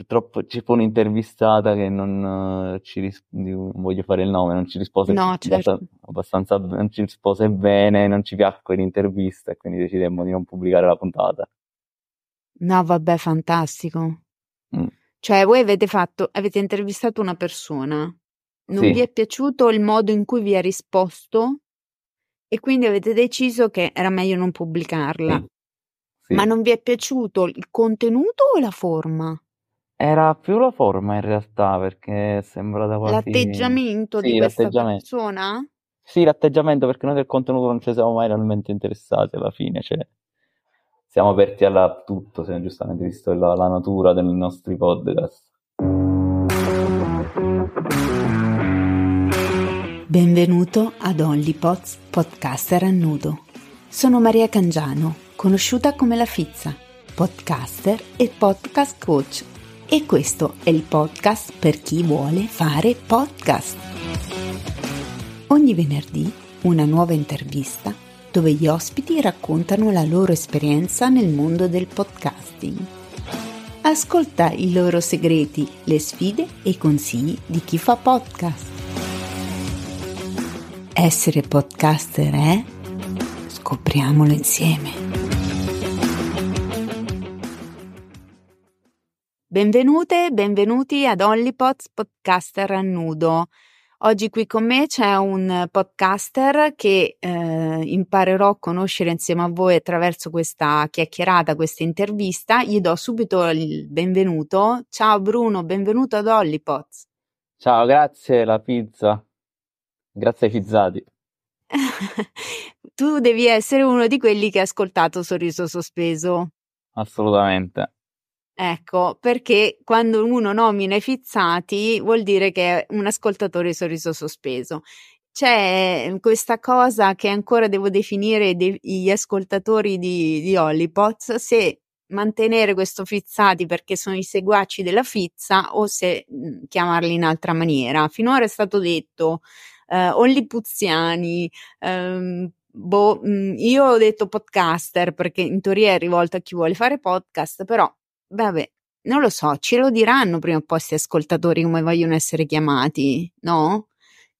purtroppo ci fu un'intervistata che non uh, ci ris- voglio fare il nome, non ci rispose no, certo. abbastanza, non ci rispose bene, non ci piacque l'intervista e quindi decidemmo di non pubblicare la puntata. No, vabbè, fantastico. Mm. Cioè, voi avete fatto, avete intervistato una persona, non sì. vi è piaciuto il modo in cui vi ha risposto e quindi avete deciso che era meglio non pubblicarla. Sì. Sì. Ma non vi è piaciuto il contenuto o la forma? Era più la forma in realtà, perché sembra da quasi... L'atteggiamento sì, di questa l'atteggiamento. persona? Sì, l'atteggiamento, perché noi del contenuto non ci siamo mai realmente interessati alla fine, cioè siamo aperti a tutto, se giustamente visto la, la natura dei nostri podcast. Benvenuto ad OnlyPods Podcaster a nudo. Sono Maria Cangiano, conosciuta come La Fizza, podcaster e podcast coach e questo è il podcast per chi vuole fare podcast. Ogni venerdì una nuova intervista dove gli ospiti raccontano la loro esperienza nel mondo del podcasting. Ascolta i loro segreti, le sfide e i consigli di chi fa podcast. Essere podcaster è? Scopriamolo insieme. Benvenute, benvenuti ad OnlyPods Podcaster a nudo. Oggi qui con me c'è un podcaster che eh, imparerò a conoscere insieme a voi attraverso questa chiacchierata, questa intervista. Gli do subito il benvenuto. Ciao Bruno, benvenuto ad OnlyPods. Ciao, grazie la pizza. Grazie ai pizzati. tu devi essere uno di quelli che ha ascoltato Sorriso Sospeso. Assolutamente. Ecco, perché quando uno nomina i fizzati vuol dire che è un ascoltatore sorriso sospeso. C'è questa cosa che ancora devo definire gli ascoltatori di, di Hollypots, se mantenere questo fizzati perché sono i seguaci della fizza o se mh, chiamarli in altra maniera. Finora è stato detto eh, Hollypuzziani, ehm, boh, mh, io ho detto podcaster perché in teoria è rivolto a chi vuole fare podcast, però Vabbè, non lo so, ce lo diranno prima o poi questi ascoltatori come vogliono essere chiamati, no?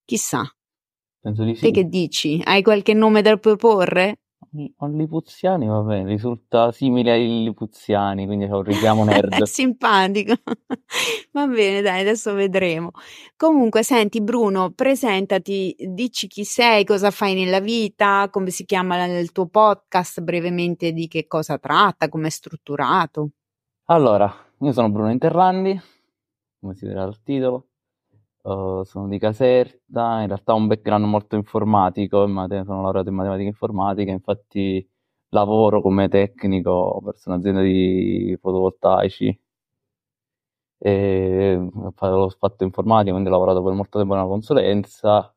Chissà. Penso di sì. Te che dici? Hai qualche nome da proporre? Lipuziani, va bene, risulta simile ai Lipuziani, quindi è un richiamo nerd. È simpatico. va bene, dai, adesso vedremo. Comunque, senti Bruno, presentati, dici chi sei, cosa fai nella vita, come si chiama il tuo podcast, brevemente di che cosa tratta, come è strutturato. Allora, io sono Bruno Interlandi, come si vede dal titolo, uh, sono di Caserta, in realtà ho un background molto informatico, sono laureato in matematica informatica, infatti lavoro come tecnico presso un'azienda di fotovoltaici. E ho fatto informatica, quindi ho lavorato per molto tempo nella consulenza,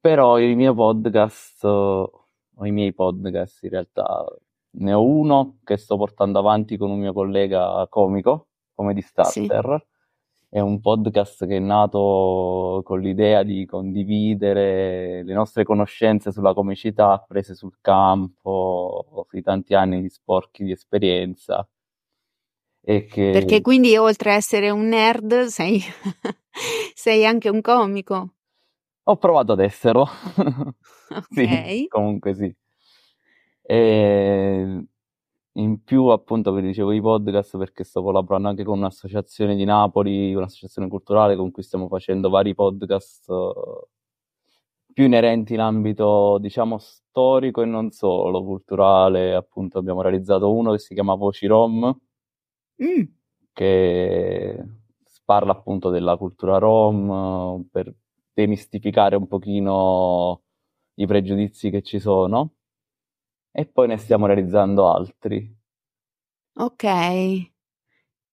però i miei podcast, o i miei podcast in realtà ne ho uno che sto portando avanti con un mio collega comico, come di Starter. Sì. È un podcast che è nato con l'idea di condividere le nostre conoscenze sulla comicità prese sul campo, sui tanti anni di sporchi di esperienza. Che... Perché quindi oltre a essere un nerd sei, sei anche un comico. Ho provato ad esserlo. Okay. sì, comunque sì. E in più, appunto, vi dicevo i podcast perché sto collaborando anche con un'associazione di Napoli, un'associazione culturale con cui stiamo facendo vari podcast uh, più inerenti in ambito, diciamo, storico e non solo, culturale. Appunto, abbiamo realizzato uno che si chiama Voci Rom, mm. che parla appunto della cultura rom per demistificare un pochino i pregiudizi che ci sono e poi ne stiamo realizzando altri. Ok.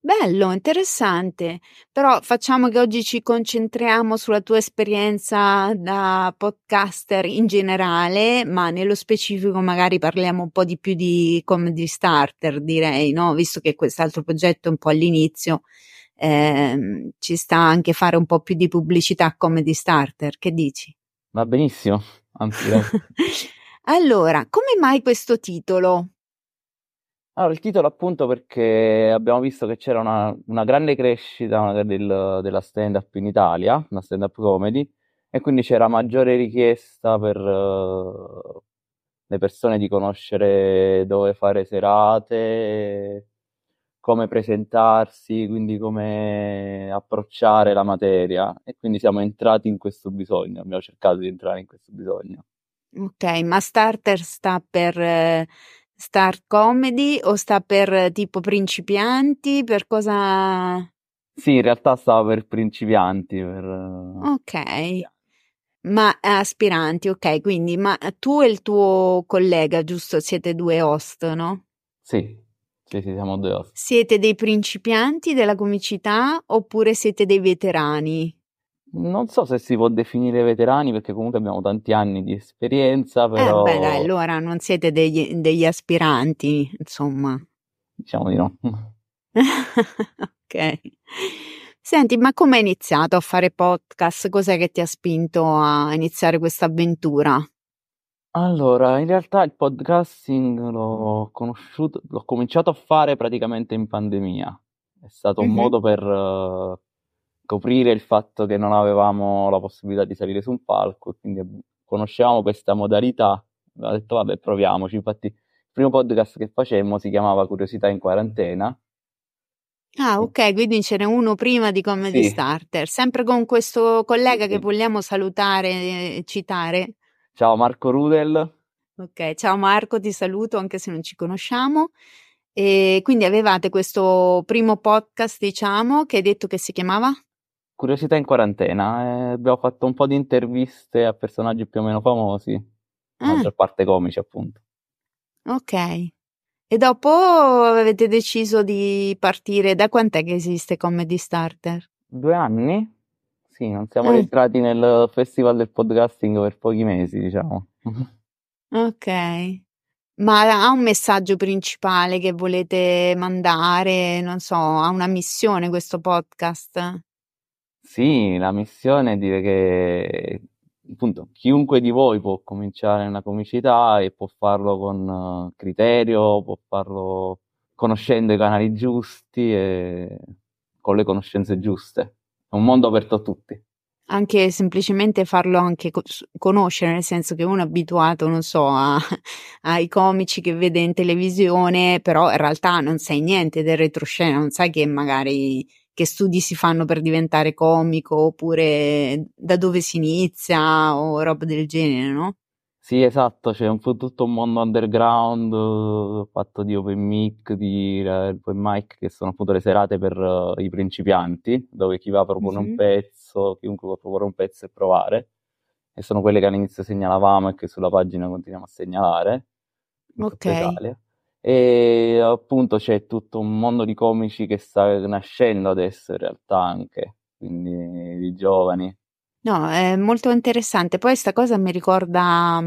Bello, interessante. Però facciamo che oggi ci concentriamo sulla tua esperienza da podcaster in generale, ma nello specifico magari parliamo un po' di più di comedy starter, direi, no? Visto che quest'altro progetto è un po' all'inizio, ehm, ci sta anche fare un po' più di pubblicità comedy starter. Che dici? Va benissimo, anzi. Allora, come mai questo titolo? Allora, il titolo appunto perché abbiamo visto che c'era una, una grande crescita del, della stand-up in Italia, una stand-up comedy, e quindi c'era maggiore richiesta per uh, le persone di conoscere dove fare serate, come presentarsi, quindi come approcciare la materia e quindi siamo entrati in questo bisogno, abbiamo cercato di entrare in questo bisogno. Ok, ma Starter sta per eh, Star comedy o sta per tipo principianti? Per cosa? Sì, in realtà stava per principianti. Per... Ok. Ma aspiranti, ok, quindi ma tu e il tuo collega, giusto? Siete due host, no? Sì, sì, sì, siamo due host. Siete dei principianti della comicità oppure siete dei veterani? Non so se si può definire veterani perché comunque abbiamo tanti anni di esperienza, però... Eh beh dai, allora non siete degli, degli aspiranti, insomma. Diciamo di no. ok. Senti, ma come hai iniziato a fare podcast? Cos'è che ti ha spinto a iniziare questa avventura? Allora, in realtà il podcasting l'ho conosciuto, l'ho cominciato a fare praticamente in pandemia. È stato un mm-hmm. modo per uh, scoprire il fatto che non avevamo la possibilità di salire su un palco, quindi conoscevamo questa modalità, abbiamo detto vabbè proviamoci, infatti il primo podcast che facemmo si chiamava Curiosità in quarantena. Ah, ok, quindi ce n'è uno prima di Comedy sì. Starter, sempre con questo collega sì. che vogliamo salutare e citare. Ciao Marco Rudel. Ok, ciao Marco, ti saluto anche se non ci conosciamo. E quindi avevate questo primo podcast, diciamo, che hai detto che si chiamava? Curiosità in quarantena, eh, abbiamo fatto un po' di interviste a personaggi più o meno famosi, la ah. maggior parte comici appunto. Ok. E dopo avete deciso di partire, da quant'è che esiste Comedy Starter? Due anni? Sì, non siamo eh. entrati nel festival del podcasting per pochi mesi, diciamo. Ok. Ma ha un messaggio principale che volete mandare, non so, ha una missione questo podcast? Sì, la missione è dire che appunto chiunque di voi può cominciare una comicità e può farlo con uh, criterio, può farlo conoscendo i canali giusti e con le conoscenze giuste. È un mondo aperto a tutti. Anche semplicemente farlo anche co- conoscere, nel senso che uno è abituato, non so, a, ai comici che vede in televisione, però in realtà non sai niente del retroscena, non sai che magari che studi si fanno per diventare comico oppure da dove si inizia o roba del genere, no? Sì, esatto, c'è un po' tutto un mondo underground uh, fatto di open mic, di uh, open mic che sono appunto le serate per uh, i principianti, dove chi va a proporre mm-hmm. un pezzo, chiunque può proporre un pezzo e provare, e sono quelle che all'inizio segnalavamo e che sulla pagina continuiamo a segnalare. Ok. Italia e appunto c'è tutto un mondo di comici che sta nascendo adesso in realtà anche, quindi di giovani. No, è molto interessante. Poi sta cosa mi ricorda,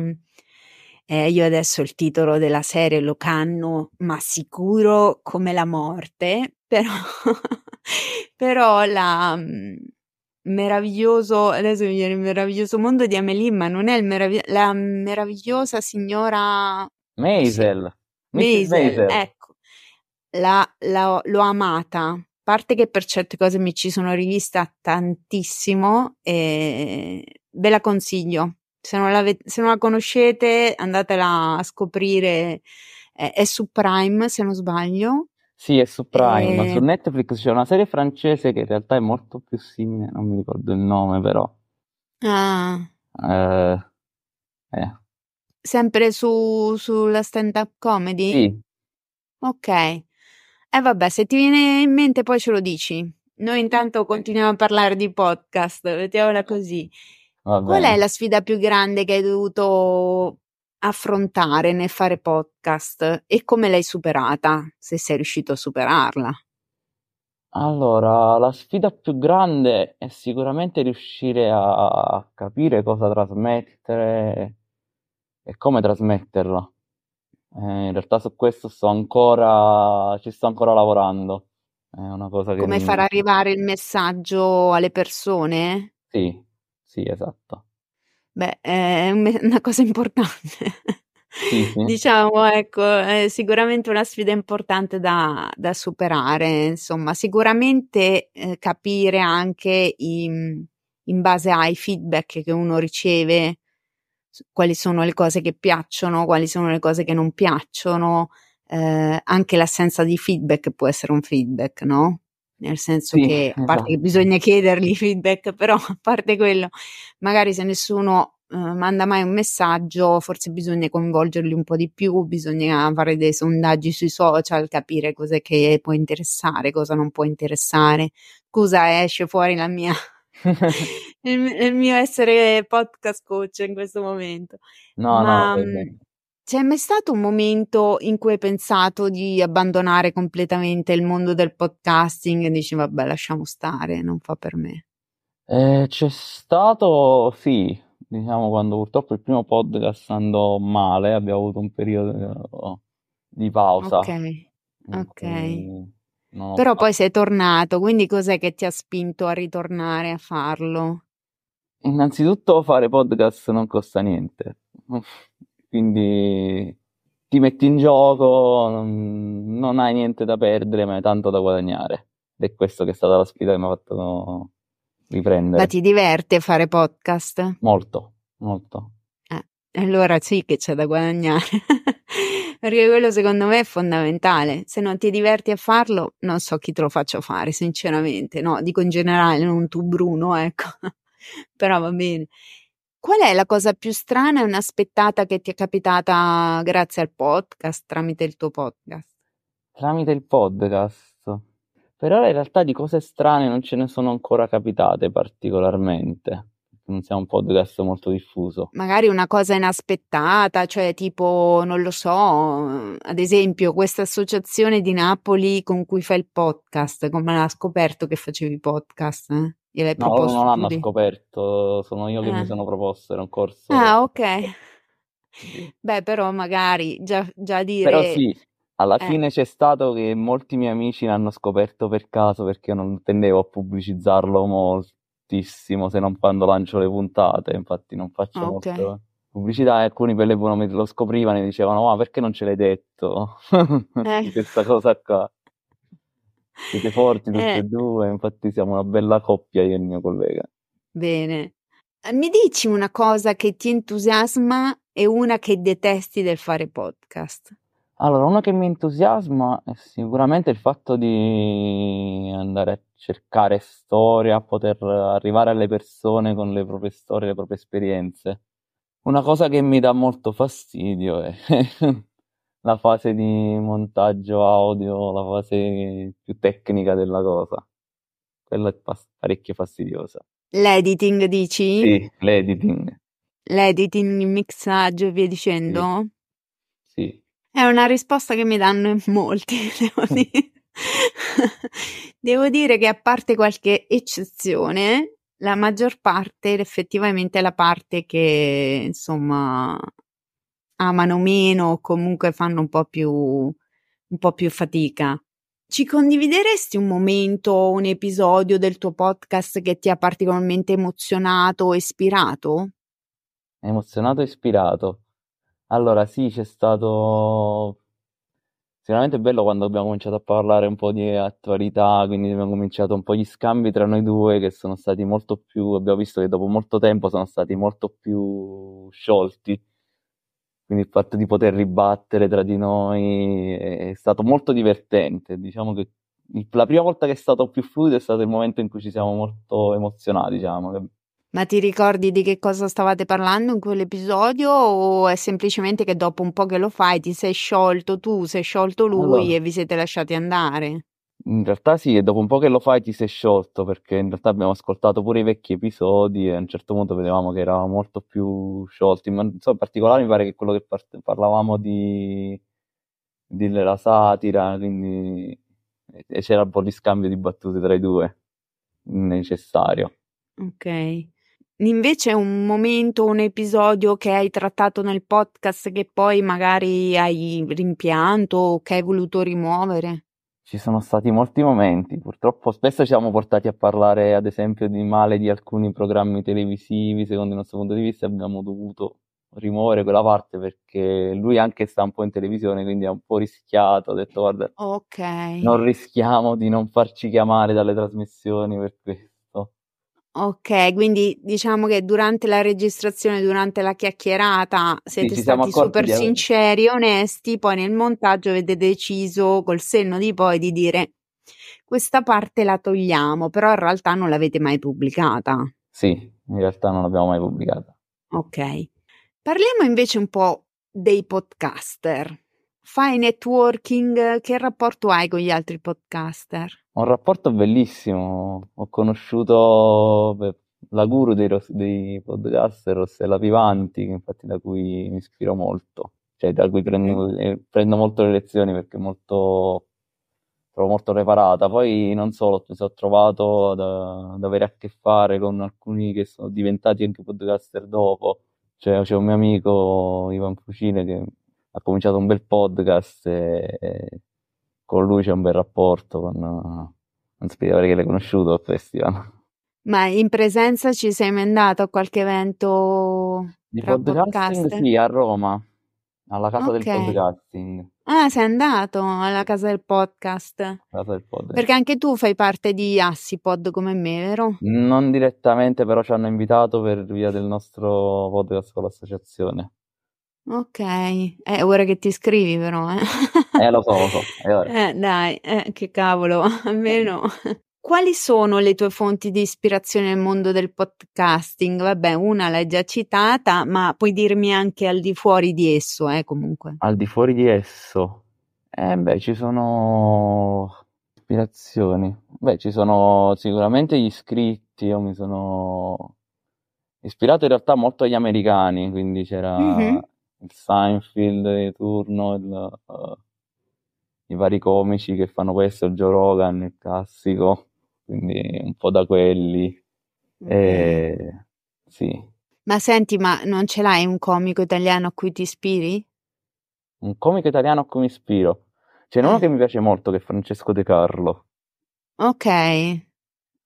eh, io adesso il titolo della serie lo canno, ma sicuro come la morte, però, però la meraviglioso, adesso mi viene il meraviglioso mondo di Amelie, ma non è il meravig- la meravigliosa signora Maisel. Maisel, ecco, la, la, l'ho amata. A parte che per certe cose mi ci sono rivista tantissimo e ve la consiglio. Se non la, se non la conoscete, andatela a scoprire. È, è, su Prime, se non sbaglio. Sì, è su Prime. E... Su Netflix c'è una serie francese che in realtà è molto più simile, non mi ricordo il nome, però. Ah. Eh, eh. Sempre su, sulla stand-up comedy? Sì. Ok. E eh vabbè, se ti viene in mente poi ce lo dici. Noi intanto continuiamo a parlare di podcast, mettiamola così. Qual è la sfida più grande che hai dovuto affrontare nel fare podcast e come l'hai superata, se sei riuscito a superarla? Allora, la sfida più grande è sicuramente riuscire a capire cosa trasmettere e come trasmetterlo. Eh, in realtà su questo sto ancora, ci sto ancora lavorando. È una cosa che come mi... far arrivare il messaggio alle persone? Sì, sì, esatto. Beh, è una cosa importante. sì, sì. diciamo, ecco, è sicuramente una sfida importante da, da superare, insomma, sicuramente eh, capire anche i, in base ai feedback che uno riceve quali sono le cose che piacciono, quali sono le cose che non piacciono, eh, anche l'assenza di feedback può essere un feedback, no? Nel senso sì, che, a parte esatto. che bisogna chiedergli feedback, però a parte quello, magari se nessuno eh, manda mai un messaggio, forse bisogna coinvolgerli un po' di più, bisogna fare dei sondaggi sui social, capire cosa che può interessare, cosa non può interessare. Scusa, esce fuori la mia il, il, mio essere podcast coach in questo momento. No, Ma, no. Mhmm, c'è mai stato un momento in cui hai pensato di abbandonare completamente il mondo del podcasting e dici vabbè lasciamo stare, non fa per me? Eh, c'è stato, sì, diciamo quando purtroppo il primo podcast andò male, abbiamo avuto un periodo di pausa. Ok, ok. No, Però poi sei tornato, quindi cos'è che ti ha spinto a ritornare a farlo? Innanzitutto fare podcast non costa niente, quindi ti metti in gioco, non, non hai niente da perdere, ma hai tanto da guadagnare. Ed è questo che è stata la sfida che mi ha fatto riprendere. Ma ti diverte fare podcast? Molto, molto. Allora sì che c'è da guadagnare. perché quello secondo me è fondamentale. Se non ti diverti a farlo, non so chi te lo faccia fare, sinceramente. No, dico in generale, non tu Bruno, ecco. Però va bene. Qual è la cosa più strana e un'aspettata che ti è capitata grazie al podcast, tramite il tuo podcast? Tramite il podcast? Per ora in realtà di cose strane non ce ne sono ancora capitate particolarmente non sia un podcast molto diffuso. Magari una cosa inaspettata, cioè tipo, non lo so, ad esempio questa associazione di Napoli con cui fai il podcast, come l'ha scoperto che facevi podcast? Eh? Gliel'hai no, proposto non l'hanno scoperto, sono io che eh. mi sono proposto, era un corso. Ah, ok. Beh, però magari già, già dire... Però sì, alla eh. fine c'è stato che molti miei amici l'hanno scoperto per caso perché io non tendevo a pubblicizzarlo molto moltissimo se non quando lancio le puntate, infatti non faccio ah, okay. molto pubblicità e alcuni per le me lo scoprivano e dicevano ma perché non ce l'hai detto eh. questa cosa qua siete forti tutti eh. e due infatti siamo una bella coppia io e il mio collega bene mi dici una cosa che ti entusiasma e una che detesti del fare podcast allora, una che mi entusiasma è sicuramente il fatto di andare a cercare storia, poter arrivare alle persone con le proprie storie, le proprie esperienze. Una cosa che mi dà molto fastidio è la fase di montaggio audio, la fase più tecnica della cosa. Quella è parecchio fastidiosa. L'editing dici? Sì, l'editing. L'editing, il mixaggio e via dicendo? Sì. sì. È una risposta che mi danno in molti, devo dire. devo dire che a parte qualche eccezione, la maggior parte effettivamente è la parte che insomma amano meno o comunque fanno un po' più un po' più fatica. Ci condivideresti un momento o un episodio del tuo podcast che ti ha particolarmente emozionato o ispirato? Emozionato e ispirato. Allora, sì, c'è stato sicuramente bello quando abbiamo cominciato a parlare un po' di attualità, quindi abbiamo cominciato un po' gli scambi tra noi due che sono stati molto più, abbiamo visto che dopo molto tempo sono stati molto più sciolti. Quindi il fatto di poter ribattere tra di noi è stato molto divertente. Diciamo che la prima volta che è stato più fluido è stato il momento in cui ci siamo molto emozionati, diciamo. Ma ti ricordi di che cosa stavate parlando in quell'episodio o è semplicemente che dopo un po' che lo fai ti sei sciolto tu, sei sciolto lui allora, e vi siete lasciati andare? In realtà sì, e dopo un po' che lo fai ti sei sciolto perché in realtà abbiamo ascoltato pure i vecchi episodi e a un certo punto vedevamo che eravamo molto più sciolti, ma in particolare mi pare che quello che par- parlavamo di, della satira, quindi e c'era un po' di scambio di battute tra i due, necessario. Ok. Invece un momento, un episodio che hai trattato nel podcast che poi magari hai rimpianto o che hai voluto rimuovere? Ci sono stati molti momenti, purtroppo spesso ci siamo portati a parlare ad esempio di male di alcuni programmi televisivi, secondo il nostro punto di vista abbiamo dovuto rimuovere quella parte perché lui anche sta un po' in televisione, quindi è un po' rischiato. Ho detto, guarda, Ok. non rischiamo di non farci chiamare dalle trasmissioni per questo. Ok, quindi diciamo che durante la registrazione, durante la chiacchierata, Sì, siete ci siamo stati accorti super di sinceri, onesti, poi nel montaggio avete deciso col senno di poi di dire questa parte la togliamo, però in realtà non l'avete mai pubblicata. Sì, in realtà non l'abbiamo mai pubblicata. Ok. Parliamo invece un po' dei podcaster. Fai networking, che rapporto hai con gli altri podcaster? Un rapporto bellissimo. Ho conosciuto beh, la guru dei, dei podcaster, Rossella Vivanti, che infatti da cui mi ispiro molto, cioè da cui prendo, eh, prendo molto le lezioni perché è molto, trovo molto preparata. Poi non solo, mi sono trovato ad, ad avere a che fare con alcuni che sono diventati anche podcaster dopo. Cioè, c'è un mio amico, Ivan Fucine, che ha cominciato un bel podcast e, e con lui c'è un bel rapporto. Con, non sapevo che l'hai conosciuto al festival. Ma in presenza ci sei mai andato a qualche evento Di podcasting, podcaster? sì, a Roma, alla casa del Ok. podcasting. Ah, sei andato alla casa del podcast. Casa del podcast. Perché anche tu fai parte di Assipod come me, vero? Non direttamente, però ci hanno invitato per via del nostro podcast con l'associazione. Ok, è ora che ti iscrivi però, eh. Eh, lo so, lo so. E ora. Eh, dai, eh, che cavolo, almeno. Quali sono le tue fonti di ispirazione nel mondo del podcasting? Vabbè, una l'hai già citata, ma puoi dirmi anche al di fuori di esso, eh, comunque. Al di fuori di esso, eh beh, ci sono ispirazioni. Beh, ci sono sicuramente gli iscritti. Io mi sono ispirato in realtà molto agli americani, quindi c'era Mhm. Il Seinfeld di turno, il, eh, i vari comici che fanno questo, il Joe Rogan, il classico, quindi un po' da quelli. E sì, Ma senti, ma non ce l'hai un comico italiano a cui ti ispiri? un comico italiano a cui mi ispiro. C'è uno Eh. che mi piace molto, che è Francesco De Carlo. Ok,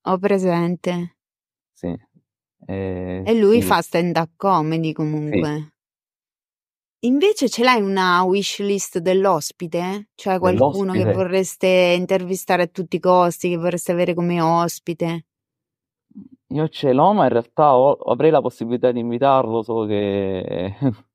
ho presente. Sì. Eh, E lui sì, fa stand-up comedy sì. comunque. Invece ce l'hai una wish list dell'ospite? Cioè qualcuno che Dell'ospite. vorreste intervistare a tutti i costi, che vorreste avere come ospite? Io ce l'ho, ma in realtà ho- avrei la possibilità di invitarlo, solo che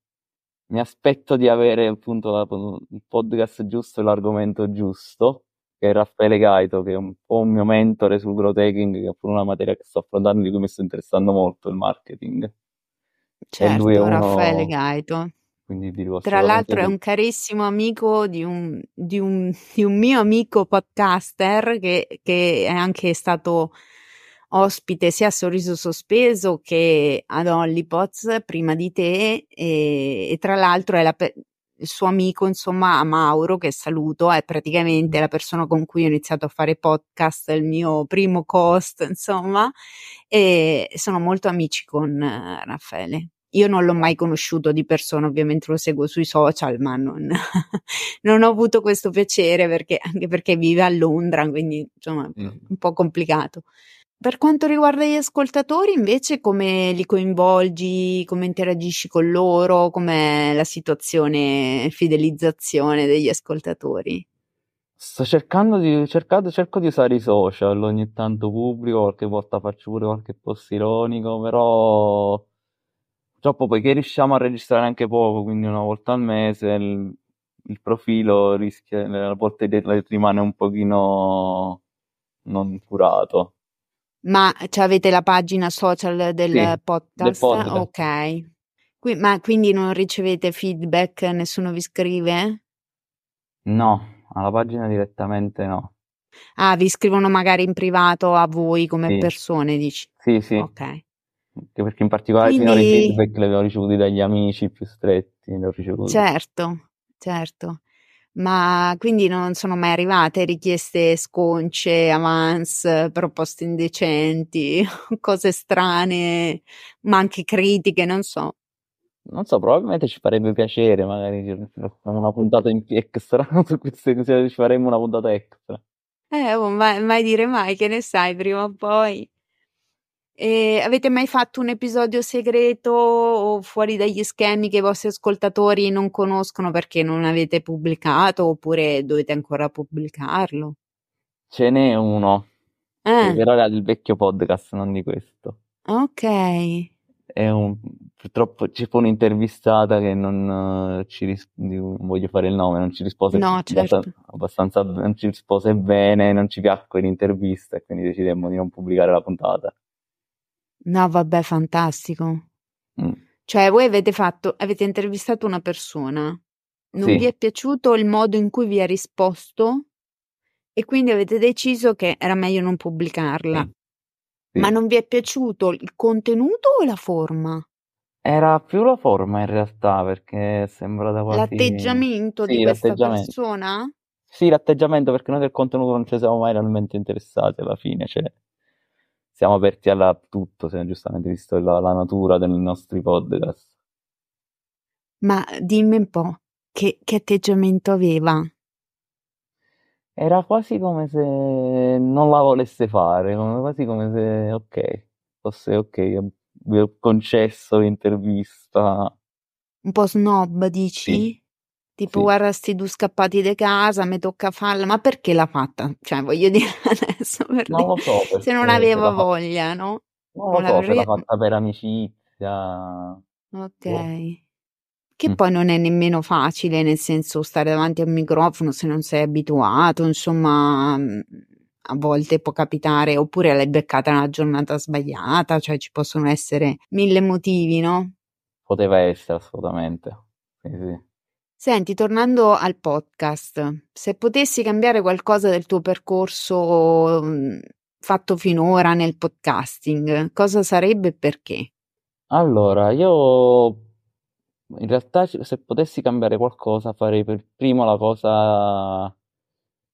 mi aspetto di avere appunto la- il podcast giusto e l'argomento giusto, che è Raffaele Gaito, che è un po' un mio mentore sul growth hacking, che è pure una materia che sto affrontando, di cui mi sto interessando molto, il marketing. E Certo, Raffaele uno, Gaito. Tra l'altro è un carissimo amico di un, di un- di un mio amico podcaster che, che è anche stato ospite sia a Sorriso Sospeso che ad Hollypots prima di te e, e tra l'altro è la il suo amico, insomma, Mauro, che saluto, è praticamente la persona con cui ho iniziato a fare podcast, il mio primo host, insomma, e sono molto amici con eh, Raffaele. Io non l'ho mai conosciuto di persona, ovviamente lo seguo sui social, ma non, non ho avuto questo piacere perché, anche perché vive a Londra, quindi insomma Mm. un po' complicato. Per quanto riguarda gli ascoltatori, invece, come li coinvolgi, come interagisci con loro, com'è la situazione fidelizzazione degli ascoltatori? Sto cercando di, cercando, cerco di usare i social, ogni tanto pubblico, qualche volta faccio pure qualche post ironico, però purtroppo poiché riusciamo a registrare anche poco, quindi una volta al mese, il, il profilo rischia, a volte rimane un pochino non curato. Ma cioè, avete la pagina social del Sì, podcast? podcast. Ok. Qui- ma quindi non ricevete feedback, nessuno vi scrive? No, alla pagina direttamente no. Ah, vi scrivono magari in privato a voi come Sì, persone, dici? sì, sì. Ok. Perché in particolare finora i Quindi, feedback li avevo ricevuti dagli amici più stretti, li ho ricevuti. certo, certo. Ma quindi non sono mai arrivate richieste sconce, avance, proposte indecenti, cose strane, ma anche critiche, non so. Non so, probabilmente ci farebbe piacere, magari ci- facciamo una puntata extra su queste cose, ci faremmo una puntata extra. Eh, oh, mai, mai dire mai, che ne sai, prima o poi. E avete mai fatto un episodio segreto o fuori dagli schemi che i vostri ascoltatori non conoscono perché non avete pubblicato oppure dovete ancora pubblicarlo? Ce n'è uno, Eh, però era del vecchio podcast, non di questo. ok. È un, purtroppo ci fu un'intervistata che non eh, ci ris- non voglio fare il nome, non ci rispose No, certo. abbastanza, non ci rispose bene, non ci piacque l'intervista e quindi decidemmo di non pubblicare la puntata. No, vabbè, fantastico. Mm. Cioè, voi avete fatto, avete intervistato una persona, non Sì. vi è piaciuto il modo in cui vi ha risposto e quindi avete deciso che era meglio non pubblicarla. Sì. Ma non vi è piaciuto il contenuto o la forma? Era più la forma in realtà perché sembrava quasi... L'atteggiamento Sì, di questa persona? Sì, l'atteggiamento perché noi del contenuto non ci siamo mai realmente interessati alla fine, cioè siamo aperti a tutto, se giustamente visto la, la natura dei nostri podcast. Ma dimmi un po', che, che atteggiamento aveva? Era quasi come se non la volesse fare, quasi come se, ok, fosse ok, vi ho concesso l'intervista. Un po' snob, dici? Sì. Tipo, Sì. guarda, sti due scappati di casa, mi tocca farla. Ma perché l'ha fatta? Cioè, voglio dire adesso, per Non lo so se perché non se aveva l'ha fa- voglia, no? non Non lo so se l'ha fatta per amicizia. Ok. Boh. Che Mm. poi non è nemmeno facile, nel senso stare davanti a un microfono se non sei abituato, insomma, mm, a volte può capitare, oppure l'hai beccata nella giornata sbagliata, cioè ci possono essere mille motivi, no? Poteva essere assolutamente. Sì, sì. Senti, tornando al podcast, se potessi cambiare qualcosa del tuo percorso mm, fatto finora nel podcasting, cosa sarebbe e perché? Allora, io in realtà se potessi cambiare qualcosa farei per primo la cosa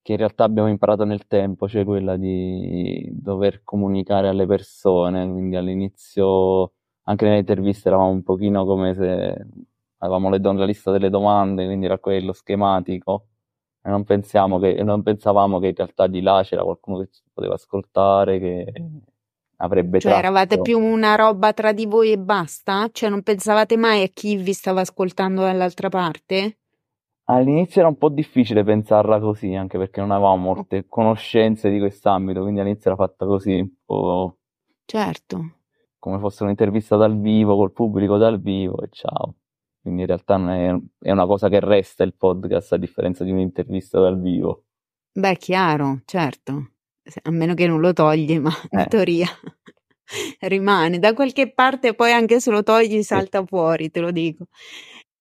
che in realtà abbiamo imparato nel tempo, cioè quella di dover comunicare alle persone, quindi all'inizio anche nelle interviste eravamo un pochino come se avevamo le, la lista delle domande, quindi era quello schematico e non pensiamo che, non pensavamo che in realtà di là c'era qualcuno che ci poteva ascoltare, che avrebbe Cioè, eravate tratto. più una roba tra di voi e basta? Cioè, non pensavate mai a chi vi stava ascoltando dall'altra parte? All'inizio era un po' difficile pensarla così, anche perché non avevamo molte conoscenze di quest'ambito, quindi all'inizio era fatta così, un po' Certo. come fosse un'intervista dal vivo, col pubblico dal vivo e ciao. Quindi in realtà non è, è una cosa che resta il podcast a differenza di un'intervista dal vivo. Beh, chiaro, certo. A meno che non lo togli, ma in Eh, teoria rimane. Da qualche parte poi anche se lo togli sì. salta fuori, te lo dico.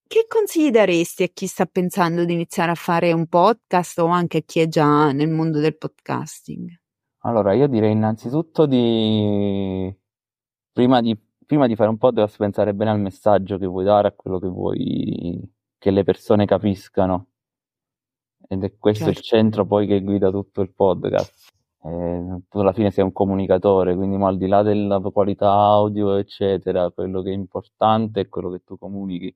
Che consigli daresti a chi sta pensando di iniziare a fare un podcast o anche a chi è già nel mondo del podcasting? Allora, io direi innanzitutto di prima di, prima di fare un podcast pensare bene al messaggio che vuoi dare, a quello che vuoi che le persone capiscano. Ed è questo il Certo. centro poi che guida tutto il podcast. Eh, tu alla fine sei un comunicatore, quindi ma al di là della qualità audio, eccetera, quello che è importante è quello che tu comunichi.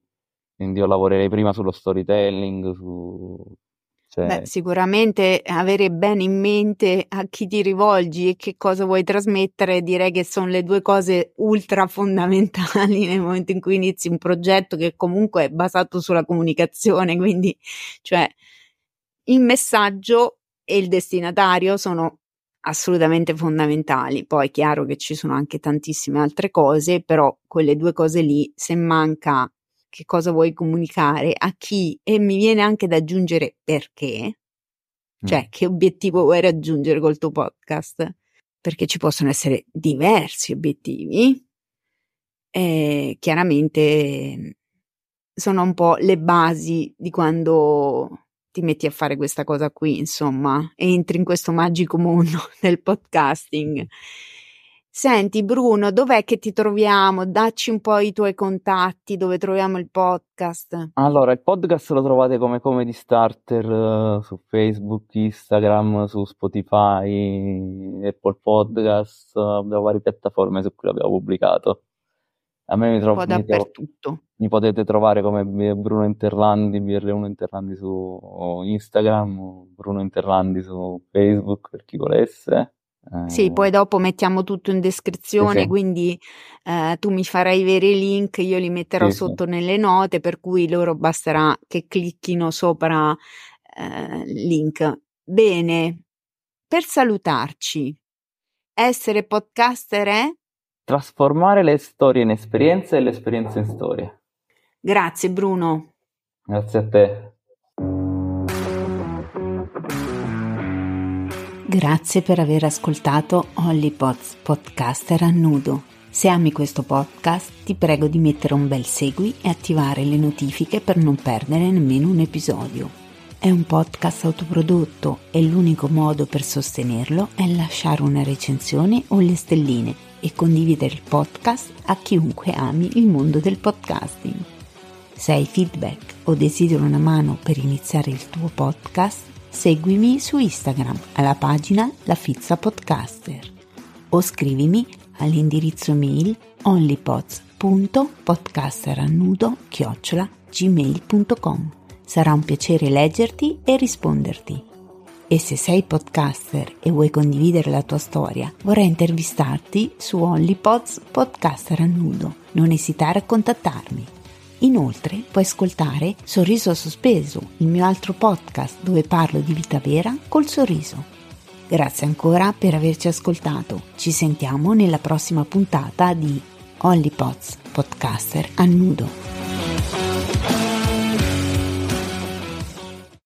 Quindi io lavorerei prima sullo storytelling, su... Beh, cioè, sicuramente avere bene in mente a chi ti rivolgi e che cosa vuoi trasmettere, direi che sono le due cose ultra fondamentali nel momento in cui inizi un progetto che comunque è basato sulla comunicazione, quindi cioè il messaggio e il destinatario sono assolutamente fondamentali. Poi è chiaro che ci sono anche tantissime altre cose, però quelle due cose lì, se manca che cosa vuoi comunicare a chi e mi viene anche da aggiungere perché, mm, cioè che obiettivo vuoi raggiungere col tuo podcast, perché ci possono essere diversi obiettivi e chiaramente sono un po' le basi di quando ti metti a fare questa cosa qui, insomma, e entri in questo magico mondo del podcasting. Senti Bruno, dov'è che ti troviamo? Dacci un po' i tuoi contatti, dove troviamo il podcast. Allora, il podcast lo trovate come Comedy Starter eh, su Facebook, Instagram, su Spotify, Apple Podcast, da varie piattaforme su cui l'abbiamo pubblicato. A me mi, Un tro- po' mi tro- dappertutto. mi potete trovare come Bruno Interlandi, BR1 Interlandi su Instagram, Bruno Interlandi su Facebook per chi volesse. Sì, Eh, poi dopo mettiamo tutto in sì, descrizione, sì, quindi eh, tu mi farai avere i link, io li metterò sì, sì. sotto nelle note, per cui loro basterà che clicchino sopra eh, il link. Bene, per salutarci, essere podcaster è? Trasformare le storie in esperienze e le esperienze in storie. Grazie Bruno. Grazie a te. Grazie per aver ascoltato Hollypods Podcaster a nudo. Se ami questo podcast, ti prego di mettere un bel segui e attivare le notifiche per non perdere nemmeno un episodio. È un podcast autoprodotto e l'unico modo per sostenerlo è lasciare una recensione o le stelline e condividere il podcast a chiunque ami il mondo del podcasting. Se hai feedback o desideri una mano per iniziare il tuo podcast, seguimi su Instagram alla pagina La Fizza Podcaster o scrivimi all'indirizzo mail onlypods.podcasterannudo-gmail.com Sarà un piacere leggerti e risponderti. E se sei podcaster e vuoi condividere la tua storia, vorrei intervistarti su OnlyPods Podcaster a. Non esitare a contattarmi. Inoltre puoi ascoltare Sorriso Sospeso, il mio altro podcast dove parlo di vita vera col sorriso. Grazie ancora per averci ascoltato. Ci sentiamo nella prossima puntata di OnlyPods Podcaster a nudo.